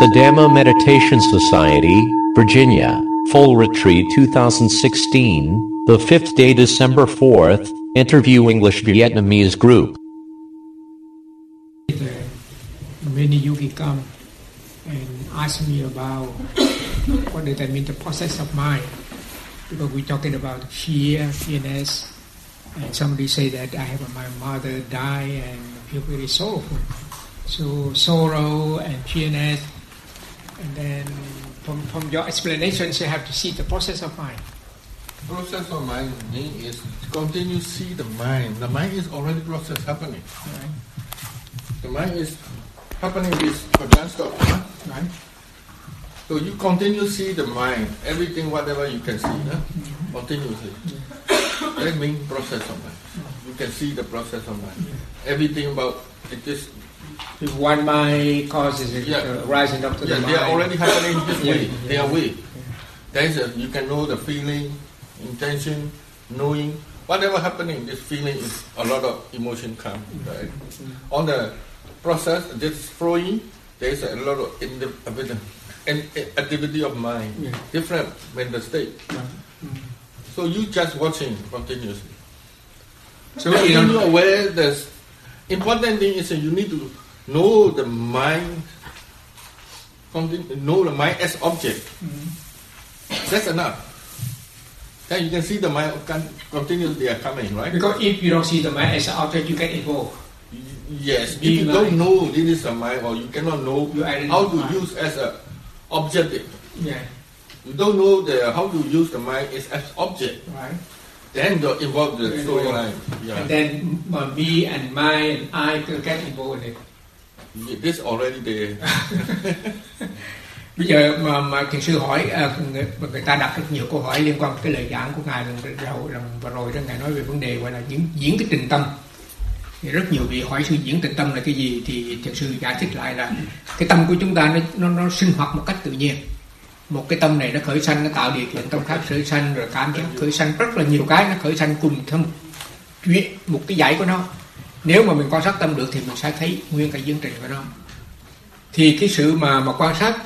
Sadama Meditation Society, Virginia, Full Retreat 2016, the 5th day December 4th, Interview English Vietnamese Group. many yogi come and ask me about what does that mean the process of mind because we're talking about fear fearness and somebody say that i have my mother die and feel very sorrowful so sorrow and fearness and then from, from your explanations you have to see the process of mind Process of mind is to continue see the mind. The mind is already process happening. right The mind is happening with advanced thought. huh? right So you continue see the mind, everything whatever you can see, huh? Mm-hmm. continuously. That means process of mind. You can see the process of mind. Everything about it is if one mind causes it Yeah. uh, rising up to yeah, the they are already happening this way. yeah. They are way. There is a, you can know the feeling, intention, knowing. Whatever happening, this feeling is a lot of emotion come. Right? On the process, this flowing, there is a lot of in the a bit of- an activity of mind, Yeah. different mental state. So you just watching continuously. so you know, aware the important thing is that you need to know the mind, know the mind as object. Mm-hmm. That's enough. Then you can see the mind con- continuously are coming, right? Because if you don't see the mind as an object, you get involved. Y- Yes. If you don't know this is a mind, or you cannot know You how to identify. use as a object. Yeah, You don't know the how to use the mind as object. right. Then you're involved the storyline. Yeah. And then me and my and I can get involved in it. This already there. Bây giờ mà mà thiền sư hỏi à, người, người ta đặt rất nhiều câu hỏi liên quan tới cái lời giảng của ngài lần đầu lần vừa rồi đó ngài nói về vấn đề gọi là diễn diễn cái trình tâm. Thì rất nhiều vị hỏi sư diễn trình tâm là cái gì thì thiền sư giải thích lại là cái tâm của chúng ta nó nó, nó sinh hoạt một cách tự nhiên. Một cái tâm này nó khởi sanh nó tạo điều kiện tâm khác khởi sanh rồi cảm giác khởi sanh rất là nhiều cái nó khởi sanh cùng theo một chuyện một cái dãy của nó nếu mà mình quan sát tâm được thì mình sẽ thấy nguyên cái tiến trình của nó thì cái sự mà mà quan sát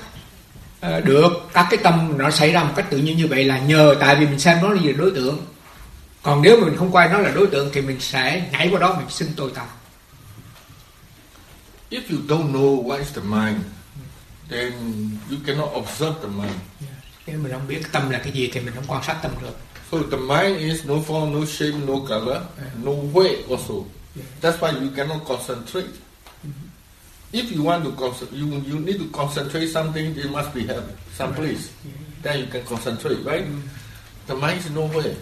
ờ, được các cái tâm nó xảy ra một cách tự nhiên như vậy là nhờ tại vì mình xem nó là gì? Đối tượng. Còn nếu mà mình không coi nó là đối tượng thì mình sẽ nhảy vào đó mình sinh tôi tạo If you don't know what is the mind, then you cannot observe the mind. nếu mình không biết tâm là cái gì thì mình không quan sát tâm được. So the mind is no form, no shape, no color, no weight also. That's why you cannot concentrate. Mm-hmm. If you want to concentrate, you, you need to concentrate something, it must be have some place. Then you can concentrate, right? Mm-hmm. The mind is nowhere.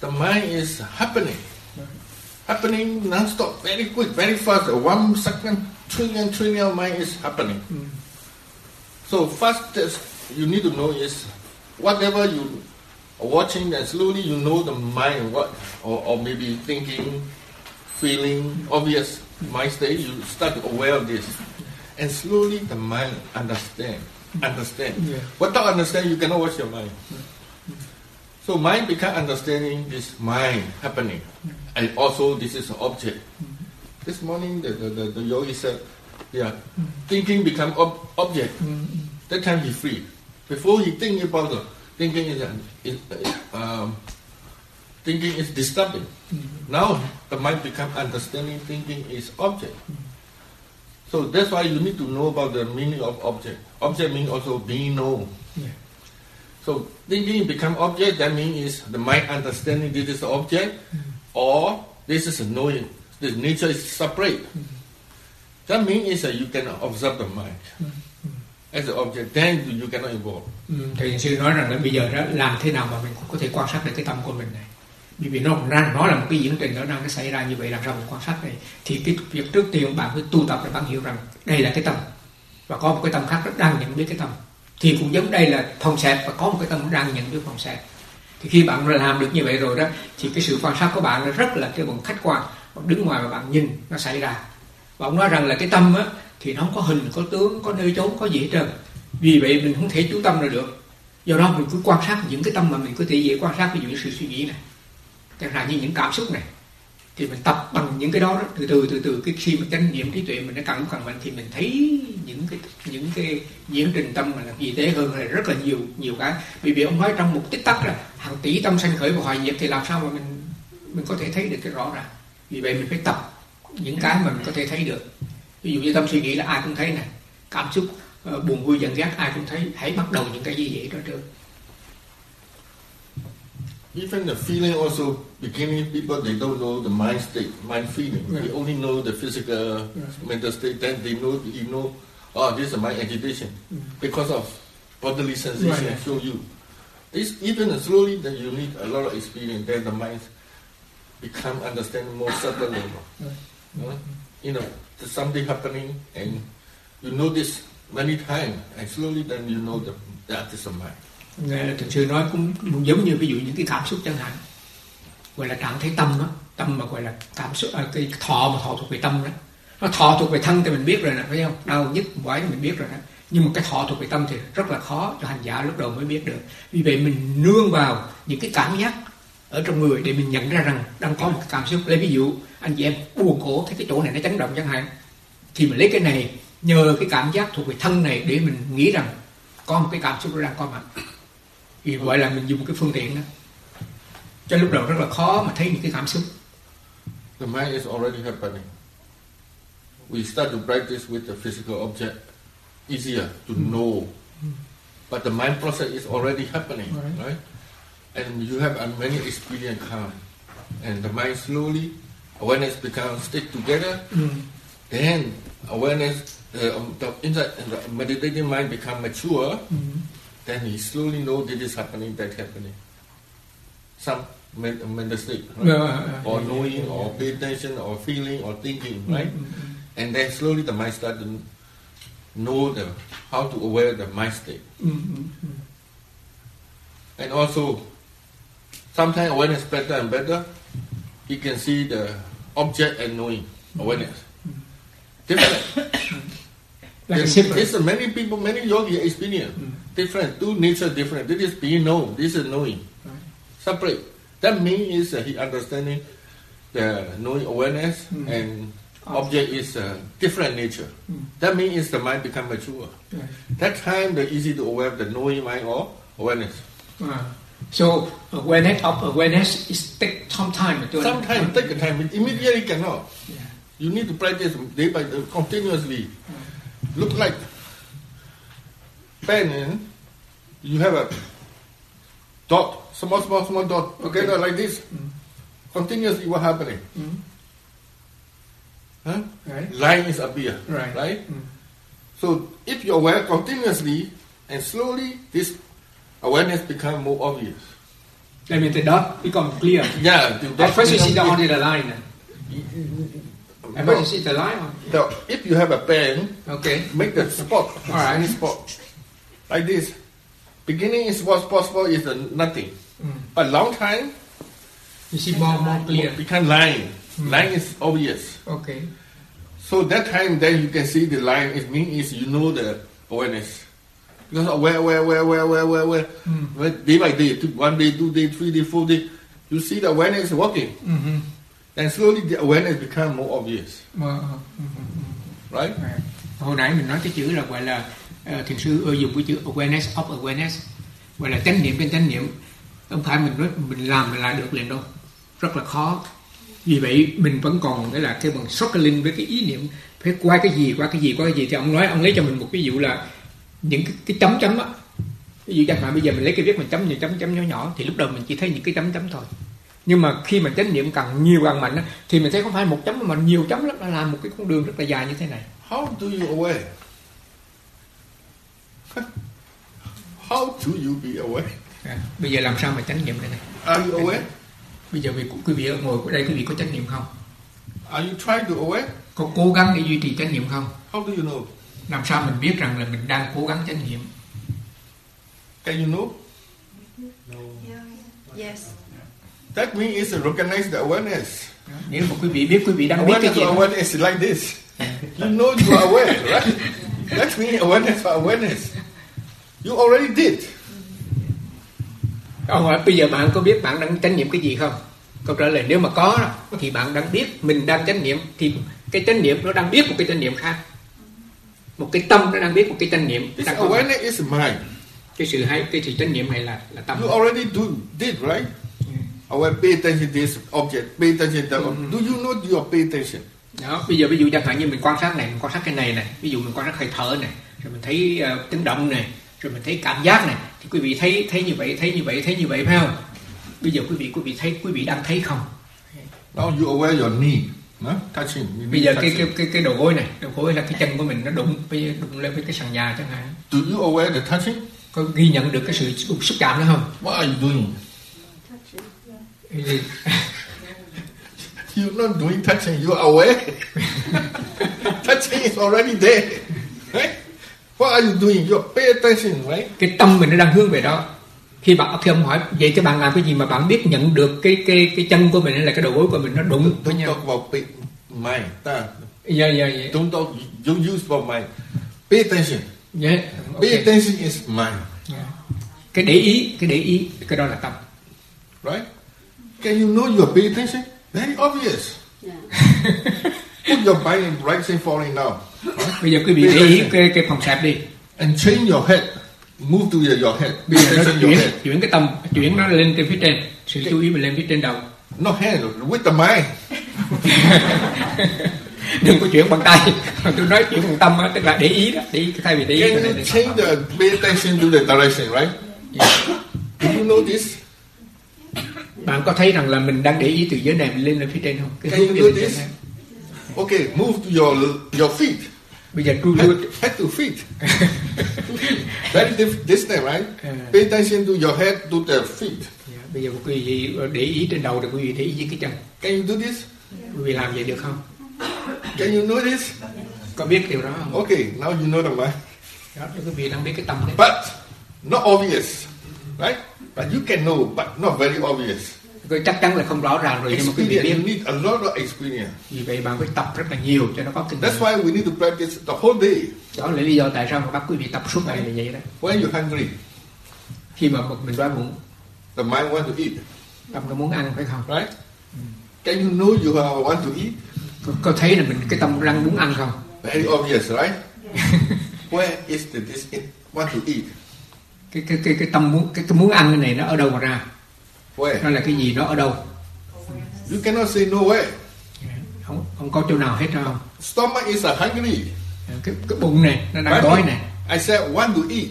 The mind is happening. Happening non-stop, very quick, very fast. One second, trillion, trillion mind is happening. Mm-hmm. So first you need to know is whatever you watching and slowly you know the mind what or, or maybe thinking, feeling, obvious mind state, you start to aware of this. And slowly the mind understand. Understand. Yeah. Without understand you cannot watch your mind. Mm-hmm. So mind become understanding this mind happening. Mm-hmm. And also this is an object. Mm-hmm. This morning the, the, the, the yogi said, yeah, thinking become ob- object. That time he free. Before he think about the thinking is, is um, thinking is disturbing. Now the mind become understanding thinking is object. So that's why you need to know about the meaning of object. Object means also being known. Yeah. So thinking become object, that means is the mind understanding this is the object, or this is knowing. The nature is separate. That means is that you can observe the mind as an object. Then you cannot evolve. Ừ, thì sư nói rằng là bây giờ đó làm thế nào mà mình có thể quan sát được cái tâm của mình này. Bởi vì nó ra nó là một cái diễn trình nó đang nó xảy ra như vậy làm sao mình quan sát này. Thì cái việc trước tiên bạn phải tu tập để bạn hiểu rằng đây là cái tâm. Và có một cái tâm khác đang nhận biết cái tâm. Thì cũng giống đây là phòng xẹp và có một cái tâm đang nhận biết phòng xẹp. Thì khi bạn làm được như vậy rồi đó thì cái sự quan sát của bạn nó rất là cái bằng khách quan. Bạn đứng ngoài và bạn nhìn nó xảy ra. Và ông nói rằng là cái tâm á thì nó không có hình có tướng có nơi chốn có gì hết trơn. Vì vậy mình không thể chú tâm ra được. Do đó mình cứ quan sát những cái tâm mà mình có thể dễ quan sát ví dụ như sự suy nghĩ này chẳng hạn như những cảm xúc này. Thì mình tập bằng những cái đó, đó từ từ từ từ cái khi mà chánh niệm trí tuệ mình nó càng càng mạnh thì mình thấy những cái những cái diễn trình tâm mà là gì tế hơn là rất là nhiều nhiều cái. Vì vì ông nói trong một tích tắc là hàng tỷ tâm sanh khởi và hoại diệt thì làm sao mà mình mình có thể thấy được cái rõ ràng. Vì vậy mình phải tập những cái mà mình có thể thấy được ví dụ như tâm suy nghĩ là ai cũng thấy này cảm xúc uh, buồn vui giận ghét ai cũng thấy hãy bắt đầu những cái gì vậy đó trước Even the feeling also beginning people they don't know the mind state, mind feeling. Yeah. They only know the physical Yeah. mental state. Then they know you know, oh, this is my agitation because of bodily sensation Right, yeah. show you. It's even slowly that you need a lot of experience. Then the mind become understanding more subtle level. Right. You know, there's something happening and you notice many times and slowly then you know the, the is mind. Nghe là thực sự nói cũng, cũng giống như ví dụ những cái cảm xúc chẳng hạn. Gọi là trạng thái tâm đó tâm mà gọi là cảm xúc à, cái thọ mà thọ thuộc về tâm đó. Nó thọ thuộc về thân thì mình biết rồi nè phải không? Đau nhức mỏi thì mình biết rồi nè. Nhưng mà cái thọ thuộc về tâm thì rất là khó cho hành giả lúc đầu mới biết được. Vì vậy mình nương vào những cái cảm giác ở trong người để mình nhận ra rằng đang có một cảm xúc. Lấy ví dụ anh chị em buồn khổ thấy cái chỗ này nó chấn động chẳng hạn thì mình lấy cái này nhờ cái cảm giác thuộc về thân này để mình nghĩ rằng có một cái cảm xúc nó đang có mặt thì gọi là mình dùng cái phương tiện đó cho lúc đầu rất là khó mà thấy những cái cảm xúc The mind is already happening. We start to practice with the physical object, easier to know. But the mind process is already happening, Right. right? And you have many experience come. And the mind slowly, awareness becomes stick together. Then awareness, uh, the inside the meditating mind become mature. Then he slowly know this is happening, that happening. Some men- mental state, right? Ờ, ờ, or yeah, knowing, yeah, or yeah. pay attention, or feeling, or thinking, Mm, right? mm, mm. And then slowly the mind start to know the how to aware the mind state. Ừ. And also, sometimes awareness better and better. You can see the object and knowing awareness. Different. Like a It's, it's many people, many yogi experience. Different. Two nature different. This is being known. This is knowing. Separate. That means is uh, he understanding the knowing awareness Mm. and object is uh, different nature. Mm. That means is the mind become mature. Right. That time the easy to aware the knowing mind or awareness. Ah. So awareness of awareness is take some time to Sometimes take a time, immediately cannot. Yeah. You need to practice day by day, continuously. Look like pen, you have a dot, small, small, small dot together like this. Continuously, what happening? Mm. Huh? Right. Line is appear, Right. right? Mm. So if you aware continuously and slowly, this awareness become more obvious. I mean, the dot become clear. Yeah, At first you see the only the line. At first you see the line. Now, if you have a pen, Okay. make the spot, Alright. any spot, like this. Beginning is what's possible is nothing, Mm. but long time You see more more clear. become line. Line is obvious. Okay. So that time, then you can see the line. It means you know the awareness. Because aware, aware, aware, aware, aware, aware, aware. When Day by day, two- one day, two day, three day, four day, you see the awareness is working. Mm-hmm. And slowly the awareness become more obvious, Ờ, right? Hồi nãy mình nói cái chữ là gọi là ờ, thiền sư dùng cái chữ awareness of awareness. Gọi là chánh niệm trên chánh niệm. Không phải mình nói mình làm mình lại được liền đâu. Rất là khó. Vì vậy mình vẫn còn cái là cái bằng struggling với cái ý niệm. Phải qua cái gì qua cái gì qua cái gì. Thì ông nói ông lấy cho mình một ví dụ là những cái, cái chấm chấm á ví dụ chẳng hạn bây giờ mình lấy cái viết mình chấm những chấm chấm nhỏ nhỏ thì lúc đầu mình chỉ thấy những cái chấm chấm thôi nhưng mà khi mà chánh niệm càng nhiều càng mạnh á, thì mình thấy không phải một chấm mà nhiều chấm lắm nó làm một cái con đường rất là dài như thế này How do you aware? How do you be aware? à, bây giờ làm sao mà chánh niệm đây này Are you aware? bây giờ quý quý vị ngồi ở đây quý vị có chánh niệm không Are you trying to aware? có cố gắng để duy trì chánh niệm không How do you know? Làm sao mình biết rằng là mình đang cố gắng chánh niệm Can you know? Yes. That means it's a recognize the awareness. nếu mà quý vị biết quý vị đang biết cái Awareness gì awareness is like this. You know you are aware, right? That means awareness for awareness. You already did. ông hỏi bây giờ bạn có biết bạn đang chánh niệm cái gì không câu trả lời nếu mà có thì bạn đang biết mình đang chánh niệm thì cái chánh niệm nó đang biết một cái chánh niệm khác một cái tâm nó đang biết một cái chánh niệm This đang có awareness is mind. cái sự hay cái sự chánh niệm này là là tâm You already do did right. Aware, pay attention to this object, pay attention to that. Mm-hmm. Do you know you are pay attention? đó bây giờ ví dụ chẳng hạn như mình quan sát này mình quan sát cái này này ví dụ mình quan sát hơi thở này rồi mình thấy ờ, tiếng động này rồi mình thấy cảm giác này thì quý vị thấy thấy như vậy thấy như vậy thấy như vậy phải không bây giờ quý vị quý vị thấy quý vị đang thấy không Now you aware your knee, touching. Bây giờ cái touching. cái cái cái đầu gối này đầu gối là cái chân của mình nó đụng với đụng lên với cái sàn nhà chẳng hạn Do you aware the touching? có ghi nhận được cái sự xúc, xúc chạm đó không What are you doing? You're not doing touching. You are aware. touching is already there, right? What are you doing? You pay attention, right? cái tâm mình nó đang hướng về đó khi bạn khi ông hỏi vậy cho bạn làm cái gì mà bạn biết nhận được cái cái cái chân của mình hay là cái đầu gối của mình nó đụng với nhau pay, mind. Ta- dạ dạ dạ Don't talk. You use about mind. Pay attention. dạ ok. Pay attention is mind, Dạ. cái để ý cái để ý cái đó là tâm right? Can you know you are pay attention? Very obvious. Yeah. Put your mind in right side falling down. bây giờ quý vị để ý cái cái phòng sạp đi And change your head. Move to your, your head. Pay attention your chuyển head. chuyển cái tâm chuyển nó lên trên phía trên sự chú ý mình lên phía trên đầu Not hand, with the mind. đừng có chuyển bằng tay tôi nói chuyển bằng tâm tức là để ý đó để ý thay vì để ý Can you change the pay attention to the direction, right? Do you know this? bạn có thấy rằng là mình đang để ý từ dưới này mình lên lên phía trên không cái Can you này. Okay, move to your your feet. Bây giờ Head, tru head to feet. Very diff- distant, right? Yeah. Pay attention to your head to the feet. Dạ, bây giờ quý vị để ý trên đầu thì quý vị để ý với cái chân Can you do this? quý vị làm vậy được không Can you know this? có biết điều đó không Okay, now you know the mind. đó quý vị đang biết cái tâm đấy But not obvious, right? But you can know, but not very obvious. Cái chắc chắn là không rõ ràng rồi nhưng mà quý vị biết you need a lot of experience. vì vậy bạn phải tập rất là nhiều cho nó có kinh nghiệm That's why we need to practice the whole day. đó là lý do tại sao mà bắt quý vị tập suốt ngày là vậy đó When you're hungry, khi mà mình đói bụng the mind want to eat, tâm nó muốn ăn phải không right? Can you know you want to eat? có, có thấy là mình cái tâm đang muốn ăn không Very obvious, right? Where is the this want to eat? cái cái cái cái tâm muốn cái, cái muốn ăn cái này nó ở đâu mà ra Where? nó là cái gì nó ở đâu You cannot say nowhere. không không có chỗ nào hết đâu Stomach is uh, hungry. cái cái bụng này nó đang đói này I said want to eat.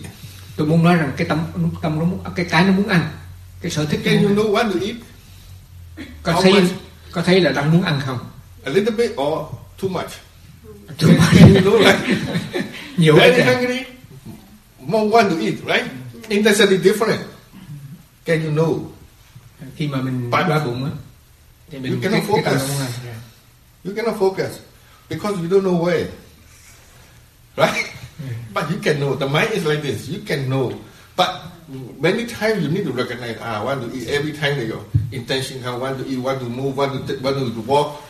tôi muốn nói rằng cái tâm tâm nó muốn cái cái nó muốn ăn cái sở thích Can you know want to eat? có how thấy much? có thấy là đang muốn ăn không A little bit or too much? Too Can much. you know, right? nhiều Very hungry, more want to eat, right? Intensity different. Can you know? Khi mà mình But- đói bụng á thì mình You cannot focus. nó muốn ăn Dạ. You cannot focus because you don't know where. Right? But you can know. The mind is like this. You can know. But many times you need to recognize, ah, I want to eat. Every time that your intention come, want to eat, want to move, want to, want to walk,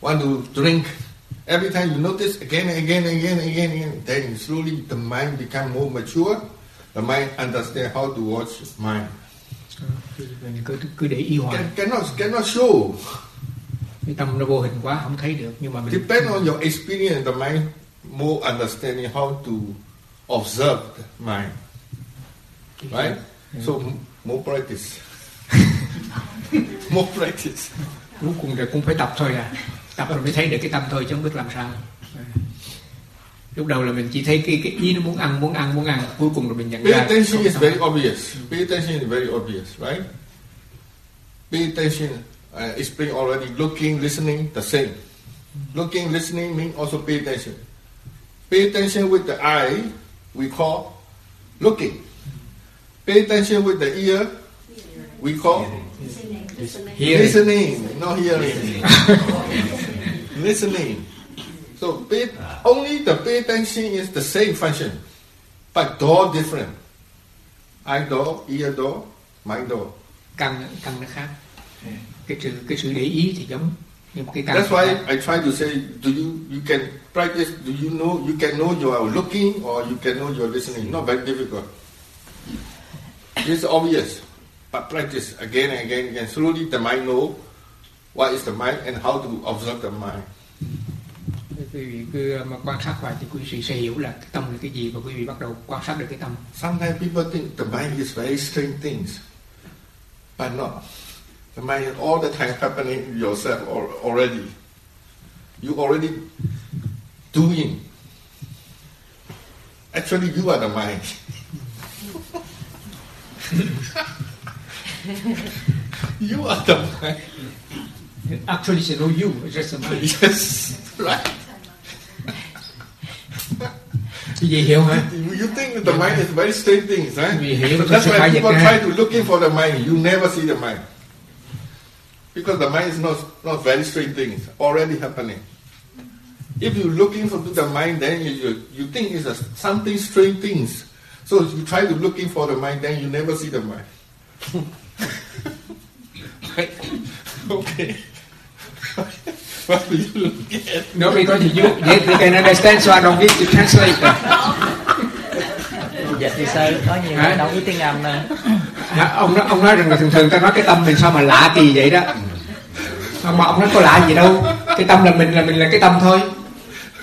want to drink. Every time you notice again and again and again and again, and again, then slowly the mind become more mature. The mind understand how to watch mind. Thì cứ cứ để ý hoài. Can, cannot cannot show. cái tâm nó vô hình quá không thấy được nhưng mà mình Depend on your experience, the mind more understanding how to observe the mind, right? So m- more practice, more practice. cuối cùng rồi cũng phải tập thôi à. Tập rồi mới thấy được cái tâm thôi chứ không biết làm sao lúc đầu là mình chỉ thấy cái cái ý nó muốn ăn muốn ăn muốn ăn cuối cùng rồi mình nhận Pay ra attention không is very obvious. Pay attention is very obvious, right? Pay attention. I explained already. Looking, listening, the same. Looking, listening mean also pay attention. Pay attention with the eye, we call looking. Pay attention with the ear, we call Hearing. listening, not hearing. listening. So only the pay attention is the same function, but door different. Eye door, ear door, mind door. căn căn nó khác cái sự cái sự để ý thì giống nhưng cái căn That's why. I try to say, do you you can practice? Do you know you can know you are looking or you can know you are listening? Not very difficult. It's obvious, but practice again and again and again. Slowly the mind know what is the mind and how to observe the mind. Quý vị cứ mà quan sát vào thì quý vị sẽ hiểu là cái tâm là cái gì và quý vị bắt đầu quan sát được cái tâm Sometimes people think the mind is very strange things, but not. The mind is all the time happening yourself al- already. You already doing. Actually, you are the mind. you are the mind. actually it's no you it's just a mind Yes, right. Hiểu You you think the mind is very strange things, right? So that's why people try to looking for the mind. You never see the mind. Because the mind is not, not very strange things, already happening. If you're looking for the mind, then you, you, you think it's a, something strange things. So if you try to looking for the mind, then you never see the mind. Okay. no because you they, they can understand so I don't need to translate dịch thì sao có nhiều Hả? người đâu biết tiếng Anh đâu Dạ, ông nói ông nói rằng là thường thường ta nói cái tâm mình sao mà lạ kỳ vậy đó mà ông nói có lạ gì đâu cái tâm là mình là mình là cái tâm thôi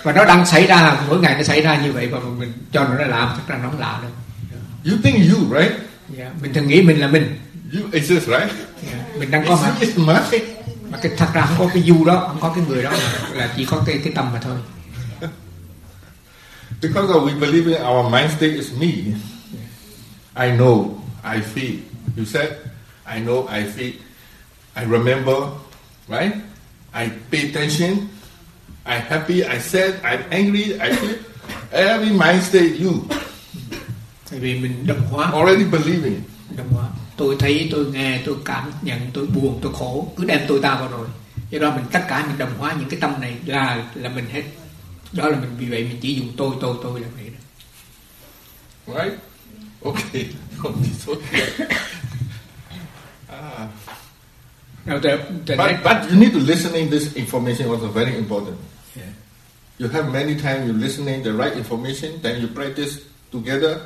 và nó đang xảy ra mỗi ngày nó xảy ra như vậy và mình cho nó là lạ thật ra nó không lạ đâu You think you, right? dạ. mình thường nghĩ mình là mình You exist, right? dạ. mình đang có mặt It's mind. Mà cái thật ra không có cái du đó không có cái người đó là chỉ có cái cái tâm mà thôi Because we believe in our mind state is me. I know, I feel. You said, I know, I feel. I remember, right? I pay attention. I'm happy, I said, I'm angry, I feel. Every mind state, you tại vì mình đồng hóa already believing. đồng hóa tôi thấy tôi nghe tôi cảm nhận tôi buồn tôi khổ cứ đem tôi ta vào rồi do đó mình tất cả mình đồng hóa những cái tâm này là là mình hết đó là mình vì vậy mình chỉ dùng tôi tôi tôi là vậy đó Right? Okay. Ah. Now the, the But, next, but you need to listening this information also very important. Yeah. You have many times you listening the right information, then you practice together,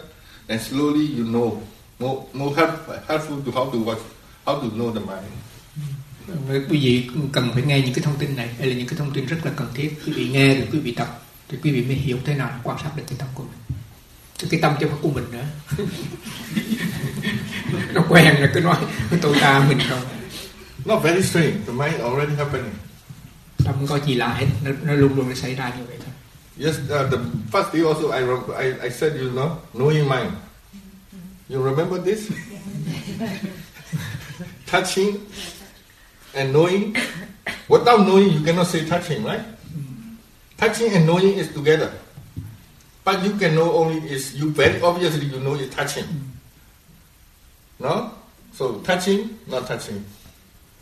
then slowly you know more more help, helpful to how to what how to know the mind. quý vị cần phải nghe những cái thông tin này đây là những cái thông tin rất là cần thiết quý vị nghe rồi quý vị tập thì quý vị mới hiểu thế nào quan sát được cái tâm của mình Chứ cái tâm chứ không của mình nữa nó quen là cứ nói tôi ta mình không Not very strange. The mind already happening. tâm có gì lạ hết nó, nó luôn luôn nó xảy ra như vậy thôi Yes, uh, the first day also I, I I said you know knowing mind. You remember this? touching and knowing. Without knowing, you cannot say touching, right? Touching and knowing is together. But you can know only is you very obviously you know it's touching. No? So touching, not touching.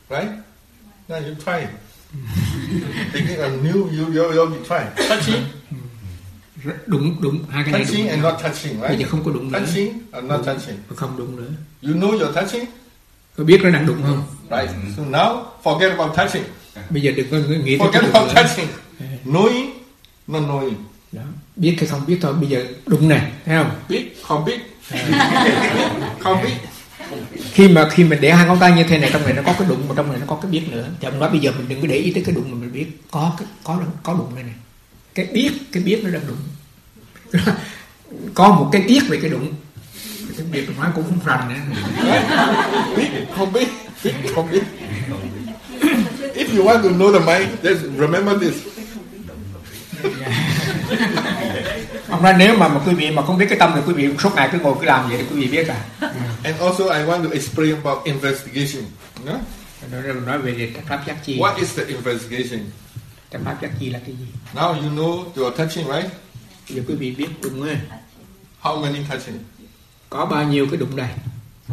Right? Now you try. Thinking of new you you you try. Touching, đúng đúng hai cái này touching đúng and not touching, bây right? giờ không có đụng nữa Touching and not touching. không đụng nữa You know you're touching, có biết nó đang đụng không right? So now forget about touching. bây giờ đừng có nghĩ tới Forget about nữa touching. Knowing, not knowing. đó. biết hay không biết thôi bây giờ đụng này thấy không Biết, không biết. Không biết. khi mà khi mình để hai ngón tay như thế này trong này nó có cái đụng mà trong này nó có cái biết nữa thì ông nói bây giờ mình đừng có để ý tới cái đụng mà mình biết có cái có có đụng đây này cái biết cái biết nó đang đụng có một cái biết về cái đụng cái biết nói cũng không rành nữa Biết, không biết. Biết, không biết. If you want to know the mind, just remember this. ông nói nếu mà mà quý vị mà không biết cái tâm thì quý vị suốt ngày cứ ngồi cứ làm vậy thì quý vị biết à And also, I want to explain about investigation. No? nói, về pháp giác chi What is the investigation? Trạm pháp giác chi là cái gì Now you know you're touching, right? giờ quý vị biết đụng á How many touching? có bao nhiêu cái đụng đây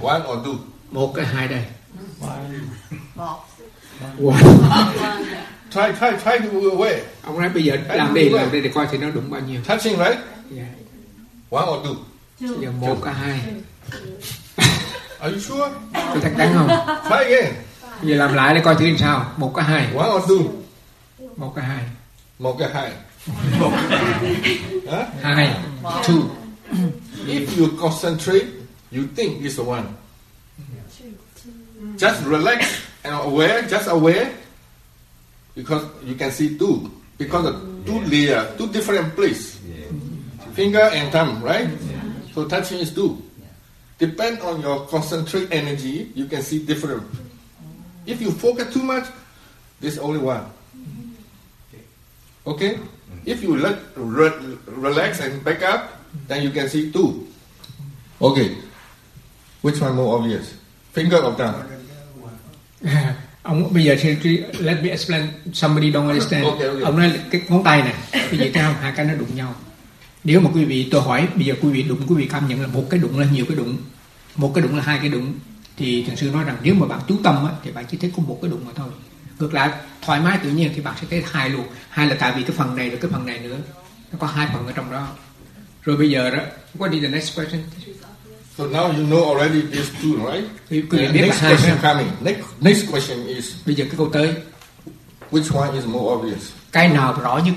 One or two? một cái hai đây một Wow. Try, try, try to move away. ông nói bây giờ làm đi làm đi để coi thì nó đụng bao nhiêu Touching, right? Dạ. One or two? Giờ một cái hai Are you sure? có chắc chắn không Try again. giờ làm lại để coi thử làm sao một cái hai One or two? Một cái hai Một cái hai. Huh? hai two If you concentrate, you think it's the one. Just relax and aware, just aware, because you can see two because of two layer, two different place. Finger and thumb, right? So touching is two. Depend on your concentrate energy, you can see different. If you focus too much, there's only one. Okay? If you let re- relax and back up, then you can see two. Okay. Which one more obvious? Finger or thumb? ông bây giờ thì let me explain somebody don't understand Okay, okay. ông nói cái ngón tay này bây giờ không hai cái nó đụng nhau nếu mà quý vị tôi hỏi bây giờ quý vị đụng quý vị cảm nhận là một cái đụng là nhiều cái đụng một cái đụng là hai cái đụng thì thiền sư nói rằng nếu mà bạn chú tâm á, thì bạn chỉ thấy có một cái đụng mà thôi ngược lại thoải mái tự nhiên thì bạn sẽ thấy hai luôn. Hai là tại vì cái phần này và cái phần này nữa. Nó có hai phần ở trong đó. Rồi bây giờ đó what is the next question? So now you know already these two, right? quý quý vị And biết next question coming. Next, next question is bây giờ cái câu tới. Which one is more obvious? cái nào rõ nhất?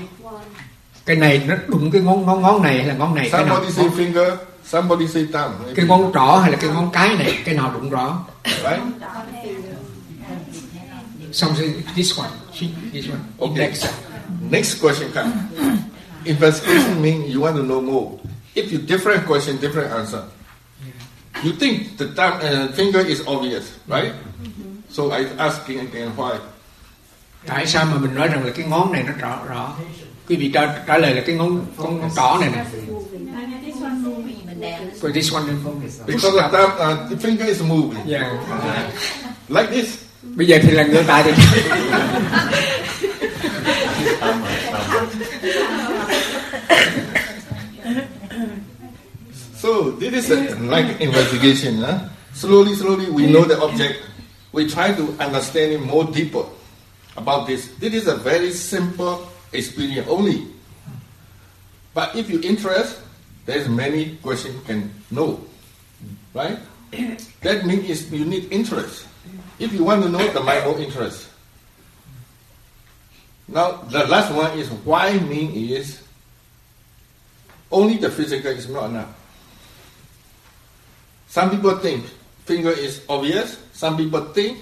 Cái này nó đụng cái ngón ngón ngón này hay là ngón này? Cái nào Somebody say finger, somebody say thumb. maybe, cái ngón trỏ hay là cái ngón cái này? Cái nào đụng rõ? Right? Xong rồi this one this one Okay. index Next question comes. Investigation means you want to know more. If you different question, different answer. You think the thumb uh, finger is obvious, right? So I asking again why. tại sao mà mình nói rằng là cái ngón này nó rõ rõ quý vị trả, trả lời là cái ngón con ngón trỏ này nè for this one Because the thumb, uh, the finger is moving yeah. like this. Bây giờ thì là ngược lại thì So this is a, like investigation. Huh? Slowly, slowly, we know the object. We try to understand it more deeper about this. This is a very simple experience only. But if you interest, there's many questions you can know, right? That means you need interest. If you want to know, the more interest. Now the last one is why mean is only the physical is not enough. Some people think finger is obvious. Some people think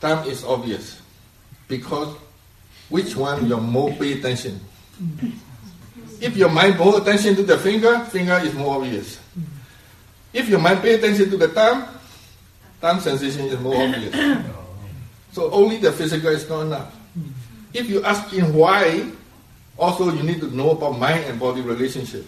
thumb is obvious because which one you more pay attention. If your mind more attention to the finger, finger is more obvious. If your mind pay attention to the thumb, Time sensation is more obvious. So only the physical is not enough. If you ask him why, also you need to know about mind and body relationship.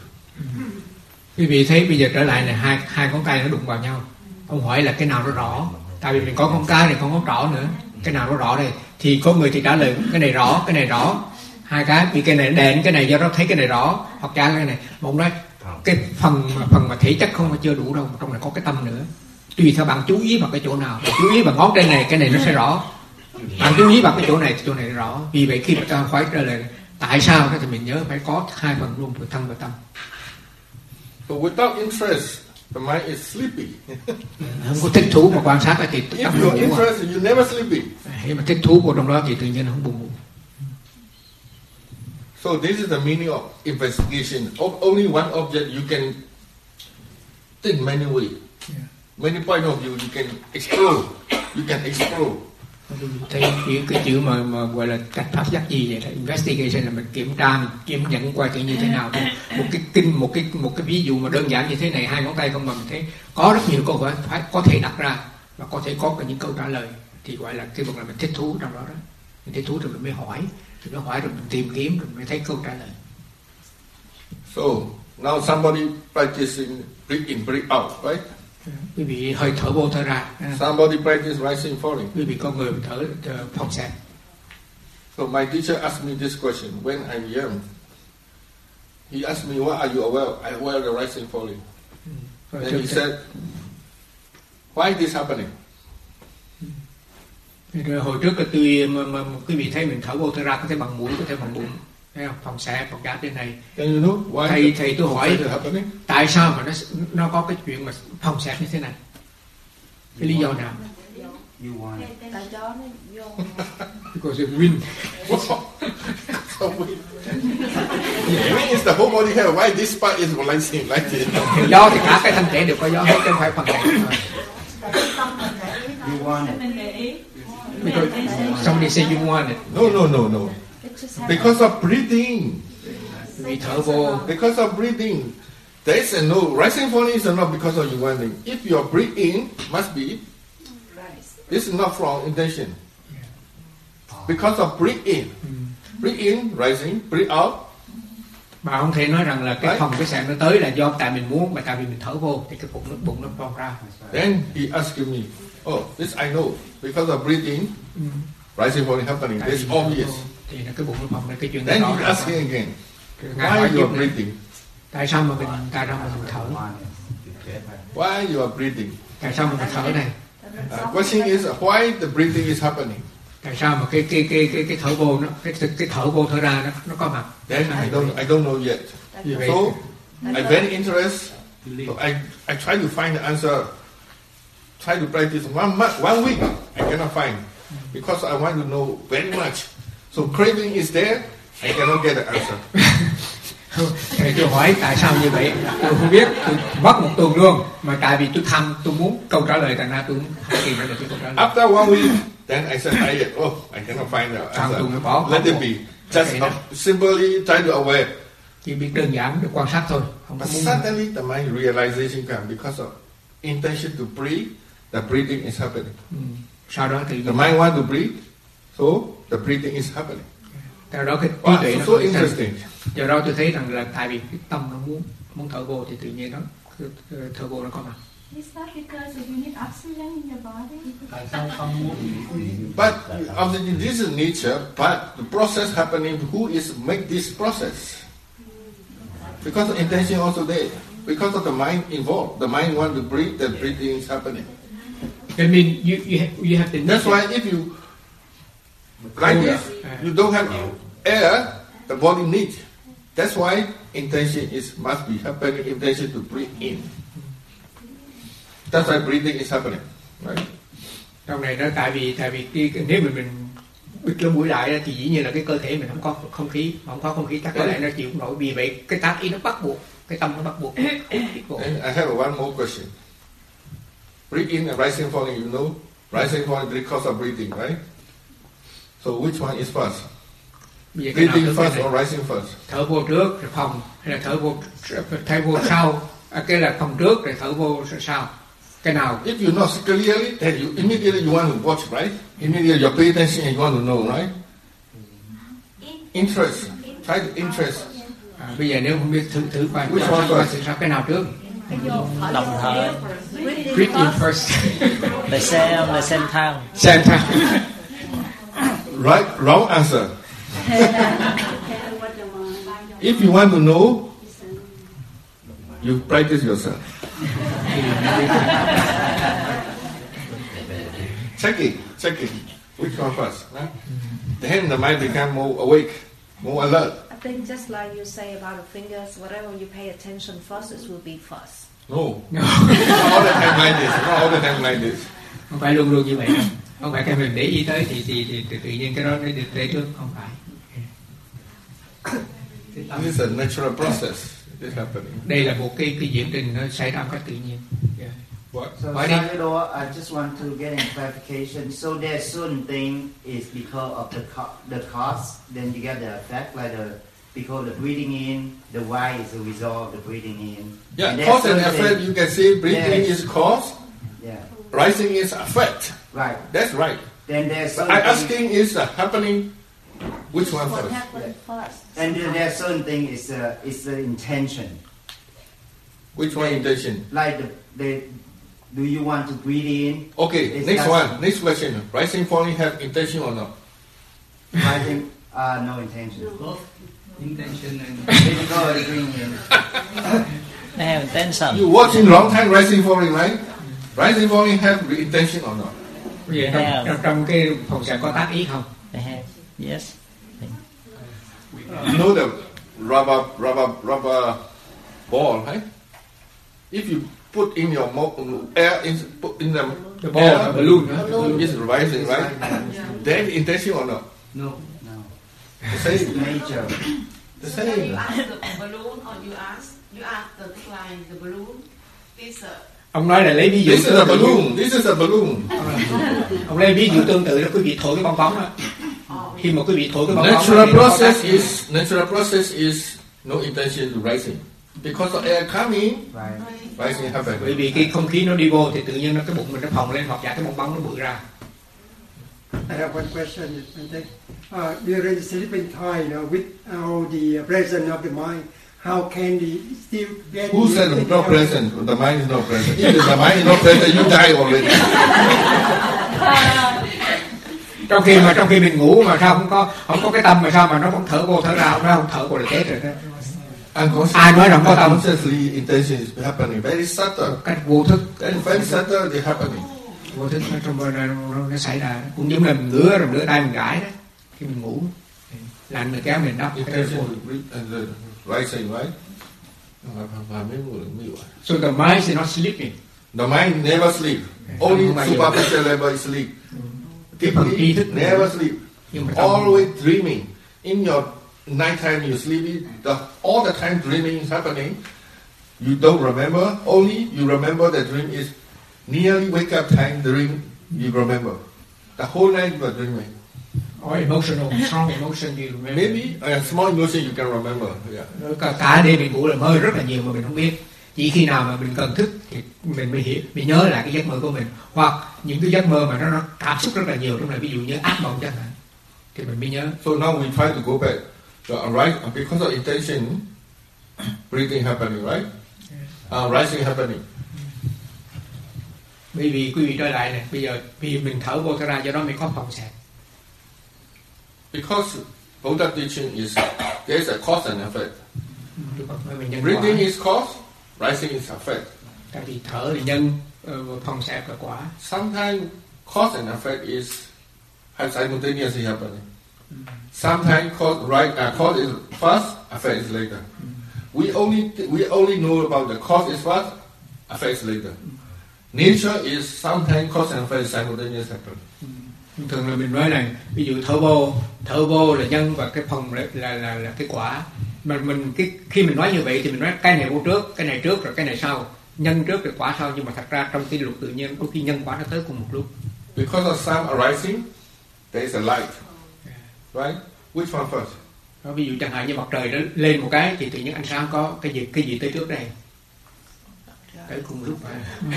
quý vị thấy bây giờ trở lại này hai hai ngón tay nó đụng vào nhau. Ông hỏi là cái nào nó rõ? Tại vì mình có ngón cái này có ngón trỏ nữa. Cái nào nó rõ đây? Thì có người thì trả lời cái này rõ cái này rõ. Hai cái bị cái này đèn cái này do nó thấy cái này rõ. Hoặc trả cái này Một nói cái phần mà phần mà thể chất không phải chưa đủ đâu trong này có cái tâm nữa tùy theo bạn chú ý vào cái chỗ nào bạn chú ý vào ngón trên này cái này nó sẽ rõ bạn chú ý vào cái chỗ này thì chỗ này rõ vì vậy khi mà ta hỏi trả lời tại sao thì mình nhớ phải có hai phần luôn vừa thân và tâm So without interest, the mind is sleepy. không có thích thú mà quan sát thì If tâm you're ngủ à. interested, you never sleepy. khi mà thích thú vào trong đó thì tự nhiên không buồn ngủ So this is the meaning of investigation. Only one object you can think many ways. Many point of view you can explore. You can explore. thấy cái, cái chữ mà, mà gọi là cách phát giác gì vậy? Là investigation là mình kiểm tra mình kiểm nhận qua tự như thế nào thôi. Một cái kinh một cái một cái ví dụ mà đơn giản như thế này hai ngón tay không mà mình thấy có rất nhiều câu hỏi phải có thể đặt ra và có thể có cả những câu trả lời. Thì gọi là cái một là mình thích thú trong đó đó. Mình thích thú rồi mình mới hỏi. Rồi mới hỏi rồi mình tìm kiếm rồi mới thấy câu trả lời. So now somebody practicing breathe in, breathe out, right? Quý vị hơi thở vô thở ra Somebody practice rising, falling. quý vị có người thở phòng xẹp So my teacher asked me this question when I'm young. He asked me, "What are you aware?" I aware the rising, falling. Rồi Then trước- he said, "Why this happening?" Rồi hồi trước tôi mà, mà quý vị thấy mình thở vô thở ra có thể bằng mũi có thể bằng bụng thấy không? Phòng xẹp phòng gác trên này. Can you know why? thầy thầy tôi hỏi tại sao mà nó nó có cái chuyện mà phòng xẹp như thế này? Cái lý do nào? Nó vô. Because so we, yeah, is the whole body hair. Why this part is rising like this? thì gió thì cả cái thân thể đều có gió hết chứ không phải phần này. You ý. Because somebody say you want it No, no, no, no. Because of breathing. vì thở vô Because of breathing. There is a no. Rising falling is not because of you wanting. If your breathe in, must be. This is not from intention. Because of breathe in. Breathe in, rising. Breathe out. mà không thể nói rằng là cái Đấy. phòng cái sạn nó tới là do tại mình muốn mà tại vì mình thở vô thì cái bụng nó bụng nó bong ra Then he asked me, oh, this I know. Because of breathing, rising falling happening. vô obvious. Thì là cái bụng nó bong ra cái chuyện đó Then again, Rồi ngài hỏi why you are breathing? tại sao mà mình tại sao mà mình thở Why you are breathing? tại sao mà mình thở này Uh, question is why the breathing is happening. tại sao mà cái cái cái cái cái thở vô nó cái cái thở vô thở ra nó nó có mặt Then I don't I don't know yet. So I very interested. So I I try to find the answer. Try to practice one month, one week. I cannot find because I want to know very much. So craving is there. I cannot get the answer. Tôi hỏi tại sao như vậy tôi không biết tôi mất một tuần luôn mà tại vì tôi tham tôi muốn câu trả lời thành ra tôi không tìm ra được cái câu trả lời After one week, then I said, I oh, I cannot find the answer. Let it be. Just Okay, simply try to aware. chỉ biết đơn giản để quan sát thôi không But suddenly the mind realization comes because of intention to breathe. The breathing is happening. ừ. sau đó tự The mind want to breathe, so the breathing is happening. sau đó cái trí Wow, tuệ so, nó so interesting. do đó tôi thấy rằng là tại vì cái tâm nó muốn muốn thở vô thì tự nhiên nó cái- cái thở vô nó có mặt Is that because you need oxygen in your body? tại sao không muốn But obviously this is nature, but the process happening, who is make this process? Because the intention also there. Because of the mind involved. The mind want to breathe, the breathing is happening. I mean you you have, you have to That's why if you like this, you don't have air, the body needs. That's why intention is must be happening, intention to breathe in. That's why breathing is happening. Right? trong này nó tại vì tại vì cái, nếu mà mình bịt lỗ mũi lại thì dĩ nhiên là cái cơ thể mình không có không khí mà không có không khí chắc có lẽ nó chịu không nổi vì vậy cái tác ý nó bắt buộc cái tâm nó bắt buộc I have one more question. Breathe in and rising falling, you know? Rising falling because of breathing, right? So which one is first? Breathing first or rising first? thở vô trước rồi phòng hay là thở vô thở vô sau à, cái là phòng trước rồi thở vô sau cái nào If you know clearly, then you immediately you want to watch, right? Immediately you pay attention and you want to know, right? Interest. Try to interest. à, bây giờ nếu không biết thử thử coi Which one first? sao cái nào trước đồng thời breathe in first the same the same time xem sao Right? Wrong answer. If you want to know, you practice yourself. check it, check it. Which one first? Huh? Then the mind become more awake, more alert. I think just like you say about the fingers, whatever you pay attention first, it will be first. No. not all the time like this. Not all the time like this. không phải luôn luôn như vậy đâu. Không phải cái mình để ý tới thì thì, thì, thì tự nhiên cái đó nó được tới trước không phải This is a natural process. It is happening. đây là một cái cái diễn trình nó xảy ra một cách tự nhiên Yeah. What? So Sayadaw, I just want to get a clarification. So that certain thing is because of the co- the cause, then you get the effect like the because the breathing in, the why is the result of the breathing in. Yeah, And cause and effect. You can say breathing Yes. is cause, Yeah, rising is effect. Right. That's right. Then there's But certain I thing- asking is uh, happening. Which one What first? and then there's certain thing is the is the intention. Which one intention? Like the, the do you want to breathe in? Okay, It's next one. Next question. Rising, falling have intention or not? Rising, uh, no intention. Both intention and Because breathing in. they have intention You watching long time rising, falling, right? Rising, falling have intention or not? Trong, Yeah. trong, cái phòng sạn có tác ý không they have yes You know the rubber, rubber, rubber ball, right? If you put in your mouth, air in, put in the the ball air, the balloon huh? is rising, right? Then intention or not? No. The same. Nature. The So then you same. ask the balloon or you ask you ask the decline the balloon this uh, ông nói là lấy ví dụ This is a balloon. This is a balloon. ông lấy ví dụ tương tự là quý vị thổi cái bong bóng đó khi mà quý vị thổi cái bong bóng đó, Natural process is natural process is no intention to rising. Because of air coming, Right. rising happen. bởi vì cái không khí nó đi vô thì tự nhiên nó cái bụng mình nó phồng lên hoặc giả cái bong bóng nó bự ra I have one question. Uh, during sleeping time, you know, without the presence of the mind, how can we still get? Who said the- not present? The mind is not present. If the mind is not present, you die already. trong khi mà trong khi mình ngủ mà sao không có không có cái tâm mà sao mà nó vẫn thở vô thở ra nó không thở vô là chết rồi đó Ai nói rằng có tâm? intention is happening. Very subtle. cách vô thức is very subtle. They happening. vô thức nó trong nó, nó, nó xảy ra cũng giống là mình ngứa rồi ngứa tay mình gãi đó khi mình ngủ là mình kéo mình đắp cái vô Intention is re- and the rising, right? Mới hiểu. so the mind is not sleeping The mind never sleep. Only Không bao giờ. superficial level sleep. Cái phần ý Deeply, never sleep. nhưng mà trong Always dreaming. In your nighttime, you sleepy. The, all the time dreaming is happening. You don't remember. Only you remember the dream is nearly wake up time. Dream you remember. The whole night you are dreaming. Or emotional strong emotion you remember Maybe a small emotion you can remember. Yeah. Cả, đêm mình ngủ là mơ rất là nhiều mà mình không biết chỉ khi nào mà mình cần thức thì mình mới hiểu mình nhớ lại cái giấc mơ của mình hoặc những cái giấc mơ mà nó, nó cảm xúc rất là nhiều trong này ví dụ như ác mộng chẳng hạn thì mình mới nhớ So now we try to go back. So uh, right, because of intention, breathing happening, right? Uh, rising happening. bởi vì quý vị trở lại này bây giờ vì mình thở vô ra do đó mình có phòng xẹp Because Buddha teaching is there's a cause and effect. Breathing is cause, rising is effect. tại vì thở thì nhân phòng xẹp là quả Sometimes cause and effect is have simultaneously happening. Sometimes cause right uh, cause is first, effect is later. We only we only know about the cause is first, effect is later. Nature is sometimes cause and effect is simultaneous happen. Thường là mình nói này ví dụ thở vô thở vô là nhân và cái phòng là là là, là cái quả mà mình cái khi mình nói như vậy thì mình nói cái này vô trước cái này trước rồi cái này sau nhân trước rồi quả sau nhưng mà thật ra trong cái luật tự nhiên có khi nhân quả nó tới cùng một lúc Because of sun arising, there is a light. Right? Which one first? đó, ví dụ chẳng hạn như mặt trời nó lên một cái thì tự nhiên ánh sáng có cái gì cái gì tới trước đây tới cùng lúc mà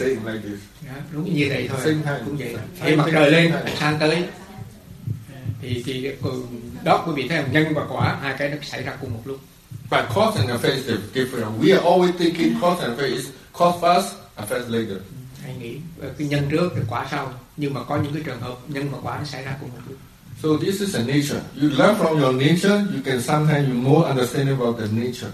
Like this. Đó, đúng như vậy thôi Same time. cũng vậy khi mặt trời lên sáng tới thì thì ừ, đó quý vị thấy không nhân và quả hai cái nó xảy ra cùng một lúc But cause and effect is different. We are always thinking cause and effect is cause first, effect later. hay nghĩ ờ, cái nhân trước rồi quả sau nhưng mà có những cái trường hợp nhân và quả nó xảy ra cùng một lúc So this is a nature. You learn from your nature, you can sometimes you more understanding about the nature.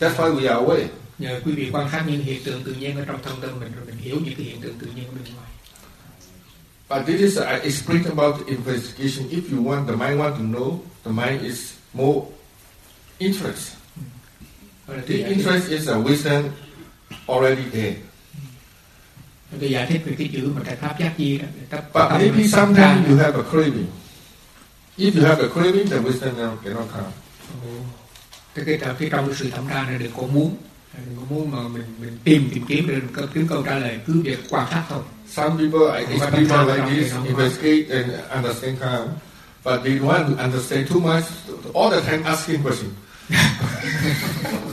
That's why we are aware. Nhờ quý vị quan sát những hiện tượng tự nhiên ở trong thân tâm mình rồi mình hiểu những cái hiện tượng tự nhiên ở bên ngoài But this is I explained about the investigation. If you want the mind want to know, the mind is more interest. Là The interest is a wisdom already there. tôi giải thích về cái chữ mà trạch pháp giác chi đó But maybe sometimes you have a craving. If you have a craving, the wisdom now cannot come. cái cái cái, cái trong sự thẩm tra này đừng có muốn có muốn mà mình mình tìm tìm kiếm đừng có kiếm câu trả lời cứ việc quan sát thôi. Some people I experiment tâm like this, cái investigate and understand calm, but they want to understand too much, all the time asking questions.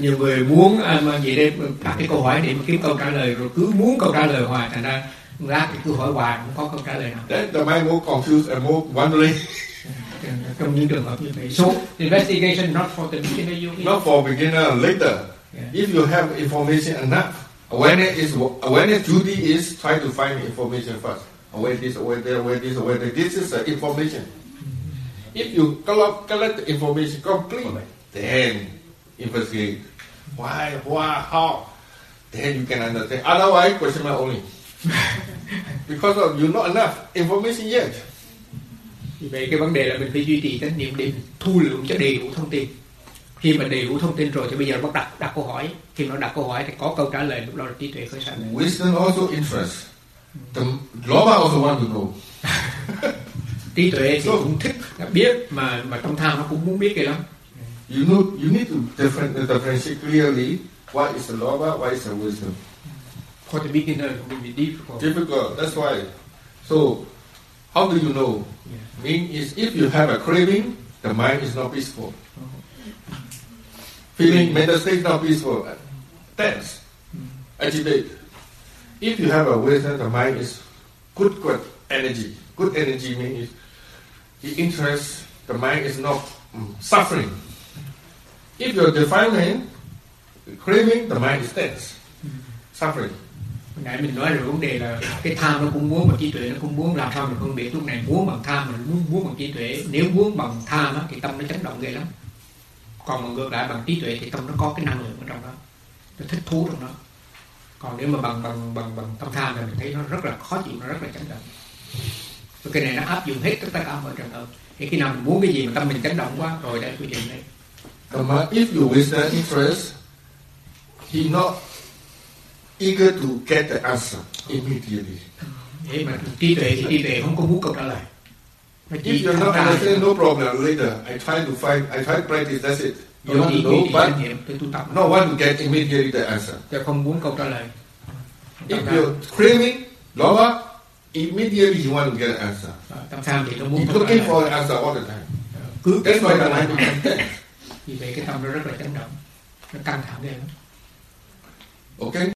nhiều người muốn à, mà vậy đây đặt cái câu hỏi để mà kiếm câu trả lời rồi cứ muốn câu trả lời hoài thành ra lát thì cứ hỏi hoài không có câu trả lời nào. Then the mind more confused and more wondering, trong những trường hợp như vậy so investigation not for the beginner you not for beginner, later. Yeah. If you have information enough, awareness is awareness duty is try to find information first. Aware this, aware there, aware this, aware that. This is the information. Mm-hmm. If you collect, collect the information complete, then investigate. Why, why, how? Then you can understand. Otherwise, question mark only. because of you not enough information yet. Vì vậy cái vấn đề là mình phải duy trì chánh niệm để thu lượng cho đầy đủ thông tin khi mà đầy đủ thông tin rồi thì bây giờ bắt đặt đặt câu hỏi khi mà đặt câu hỏi thì có câu trả lời lúc đó là trí tuệ khởi sanh Wisdom also interest. The Loma also want to know. trí tuệ thì cũng thích nó biết mà mà trong tham nó cũng muốn biết cái lắm You know, you need to different, differentiate clearly what is the lava, what is the wisdom. For the beginner, it will be difficult. Difficult. That's why. So, how do you know? Yeah. Mean is if you have a craving, the mind is not peaceful. Uh-huh. Feeling mental state not peaceful, tense, hmm. agitated. If you have a wisdom, the mind is good, good energy. Good energy means the interest, the mind is not mm, suffering. If you're defilement, craving, the mind is tense, hmm. suffering. Nãy mình nói rồi vấn đề là cái tham nó cũng muốn mà trí tuệ nó cũng muốn. Làm sao mình phân biệt lúc này muốn bằng tham mình muốn muốn bằng trí tuệ. Nếu muốn bằng tham á, thì tâm nó chấn động ghê lắm. Còn mà ngược lại bằng trí tuệ thì tâm nó có cái năng lượng ở trong đó. Nó thích thú trong đó. Còn nếu mà bằng bằng bằng bằng tâm tham thì mình thấy nó rất là khó chịu nó rất là chấn động. Và cái này nó áp dụng hết tất cả mọi trường hợp. Thì khi nào mình muốn cái gì mà tâm mình chấn động quá rồi đây quy định đây. Mà if you wisdom interest, he not eager to get the answer immediately. để mà trí tuệ thì trí tuệ không có muốn câu trả lời If chỉ you're thẳng not ra understanding, no problem. Later, I try to find, I try to practice. That's it. You want to know, but tập not want to get immediately the answer. tôi không muốn câu trả lời If you're craving, lava, immediately you want to get an answer. ờ, tâm tham thì nó muốn You're looking for an answer all the time. cứ That's why the mind becomes tense. vì vậy cái tâm nó rất là chấn động nó căng thẳng lắm Okay.